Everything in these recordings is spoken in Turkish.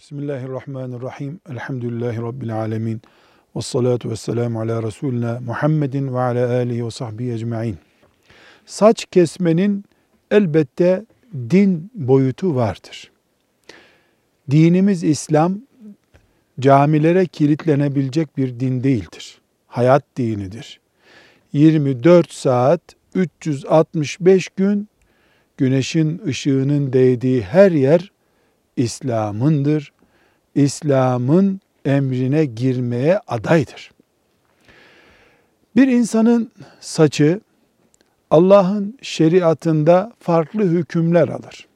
Bismillahirrahmanirrahim. Elhamdülillahi Rabbil alemin. Ve salatu ve selamu ala Resulina Muhammedin ve ala alihi ve sahbihi ecma'in. Saç kesmenin elbette din boyutu vardır. Dinimiz İslam camilere kilitlenebilecek bir din değildir. Hayat dinidir. 24 saat 365 gün güneşin ışığının değdiği her yer İslam'ındır. İslam'ın emrine girmeye adaydır. Bir insanın saçı Allah'ın şeriatında farklı hükümler alır.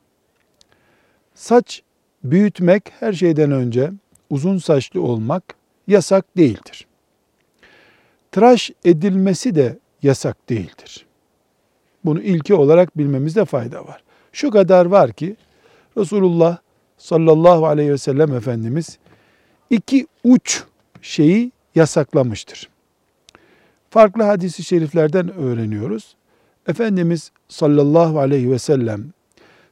Saç büyütmek her şeyden önce uzun saçlı olmak yasak değildir. Tıraş edilmesi de yasak değildir. Bunu ilki olarak bilmemizde fayda var. Şu kadar var ki Resulullah sallallahu aleyhi ve sellem Efendimiz iki uç şeyi yasaklamıştır. Farklı hadisi şeriflerden öğreniyoruz. Efendimiz sallallahu aleyhi ve sellem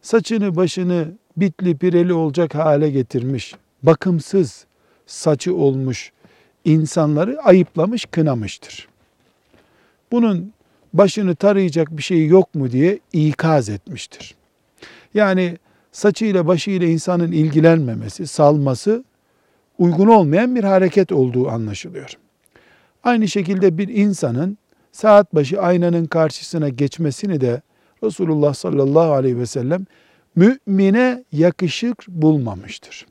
saçını başını bitli pireli olacak hale getirmiş, bakımsız saçı olmuş insanları ayıplamış, kınamıştır. Bunun başını tarayacak bir şey yok mu diye ikaz etmiştir. Yani saçıyla başıyla insanın ilgilenmemesi, salması uygun olmayan bir hareket olduğu anlaşılıyor. Aynı şekilde bir insanın saat başı aynanın karşısına geçmesini de Resulullah sallallahu aleyhi ve sellem mümine yakışık bulmamıştır.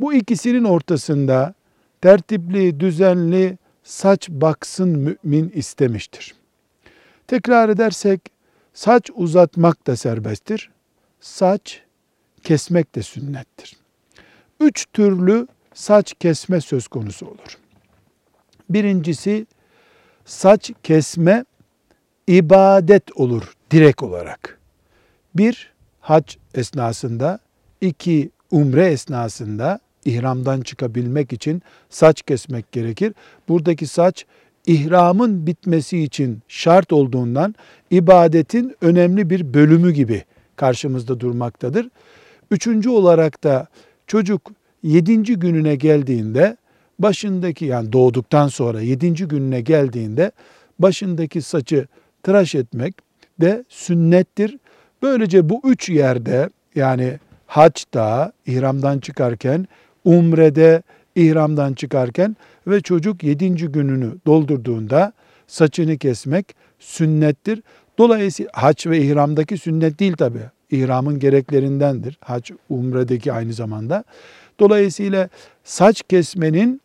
Bu ikisinin ortasında tertipli, düzenli saç baksın mümin istemiştir. Tekrar edersek saç uzatmak da serbesttir saç kesmek de sünnettir. Üç türlü saç kesme söz konusu olur. Birincisi saç kesme ibadet olur direkt olarak. Bir, hac esnasında, iki, umre esnasında ihramdan çıkabilmek için saç kesmek gerekir. Buradaki saç ihramın bitmesi için şart olduğundan ibadetin önemli bir bölümü gibi karşımızda durmaktadır. Üçüncü olarak da çocuk yedinci gününe geldiğinde başındaki yani doğduktan sonra yedinci gününe geldiğinde başındaki saçı tıraş etmek de sünnettir. Böylece bu üç yerde yani haçta ihramdan çıkarken, umrede ihramdan çıkarken ve çocuk yedinci gününü doldurduğunda saçını kesmek sünnettir. Dolayısıyla haç ve ihramdaki sünnet değil tabi. İhramın gereklerindendir. Hac, umredeki aynı zamanda. Dolayısıyla saç kesmenin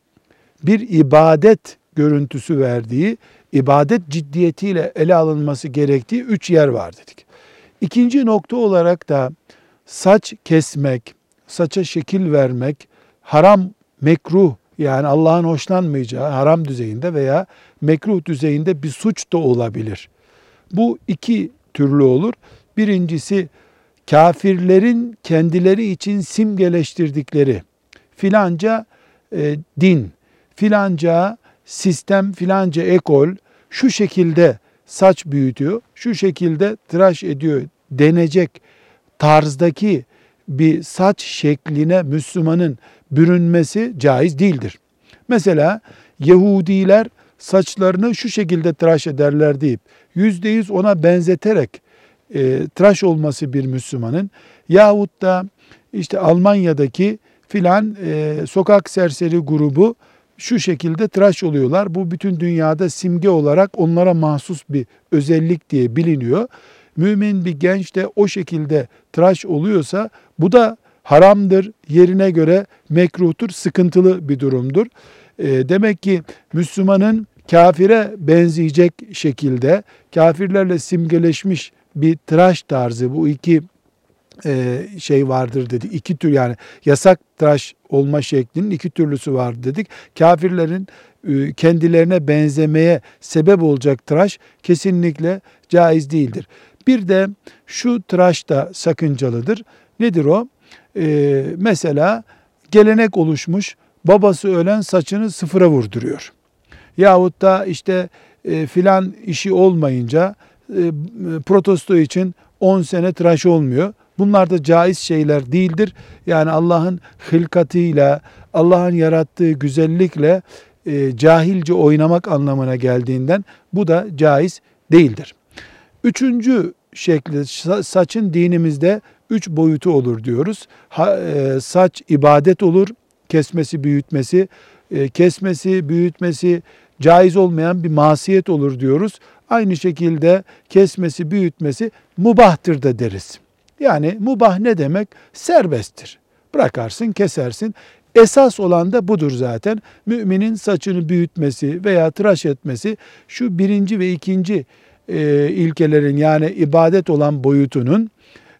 bir ibadet görüntüsü verdiği, ibadet ciddiyetiyle ele alınması gerektiği üç yer var dedik. İkinci nokta olarak da saç kesmek, saça şekil vermek haram, mekruh yani Allah'ın hoşlanmayacağı haram düzeyinde veya mekruh düzeyinde bir suç da olabilir. Bu iki türlü olur. Birincisi kafirlerin kendileri için simgeleştirdikleri filanca e, din, filanca sistem, filanca ekol şu şekilde saç büyütüyor, şu şekilde tıraş ediyor denecek tarzdaki bir saç şekline Müslümanın bürünmesi caiz değildir. Mesela Yahudiler saçlarını şu şekilde tıraş ederler deyip yüzde yüz ona benzeterek e, tıraş olması bir Müslümanın yahut da işte Almanya'daki filan e, sokak serseri grubu şu şekilde tıraş oluyorlar. Bu bütün dünyada simge olarak onlara mahsus bir özellik diye biliniyor. Mümin bir genç de o şekilde tıraş oluyorsa bu da haramdır, yerine göre mekruhtur, sıkıntılı bir durumdur. E, demek ki Müslümanın kafire benzeyecek şekilde kafirlerle simgeleşmiş bir tıraş tarzı bu iki e, şey vardır dedi. İki tür yani yasak tıraş olma şeklinin iki türlüsü var dedik. Kafirlerin e, kendilerine benzemeye sebep olacak tıraş kesinlikle caiz değildir. Bir de şu tıraş da sakıncalıdır. Nedir o? Ee, mesela gelenek oluşmuş babası ölen saçını sıfıra vurduruyor. Yahut da işte e, filan işi olmayınca e, protesto için 10 sene tıraş olmuyor. Bunlar da caiz şeyler değildir. Yani Allah'ın hılkatıyla, Allah'ın yarattığı güzellikle e, cahilce oynamak anlamına geldiğinden bu da caiz değildir. Üçüncü şekli saçın dinimizde üç boyutu olur diyoruz. Ha, e, saç ibadet olur, kesmesi, büyütmesi, e, kesmesi, büyütmesi caiz olmayan bir masiyet olur diyoruz. Aynı şekilde kesmesi, büyütmesi mubahtır da deriz. Yani mubah ne demek? Serbesttir. Bırakarsın, kesersin. Esas olan da budur zaten. Müminin saçını büyütmesi veya tıraş etmesi şu birinci ve ikinci e, ilkelerin yani ibadet olan boyutunun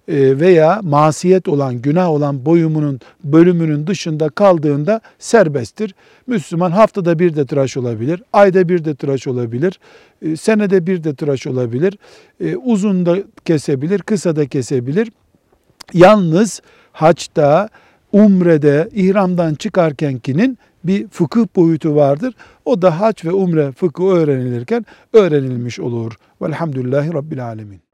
veya masiyet olan, günah olan boyumunun bölümünün dışında kaldığında serbesttir. Müslüman haftada bir de tıraş olabilir, ayda bir de tıraş olabilir, e, senede bir de tıraş olabilir, e, uzun da kesebilir, kısa da kesebilir. Yalnız haçta, umrede, ihramdan çıkarkenkinin bir fıkıh boyutu vardır. O da hac ve umre fıkı öğrenilirken öğrenilmiş olur. Velhamdülillahi Rabbil Alemin.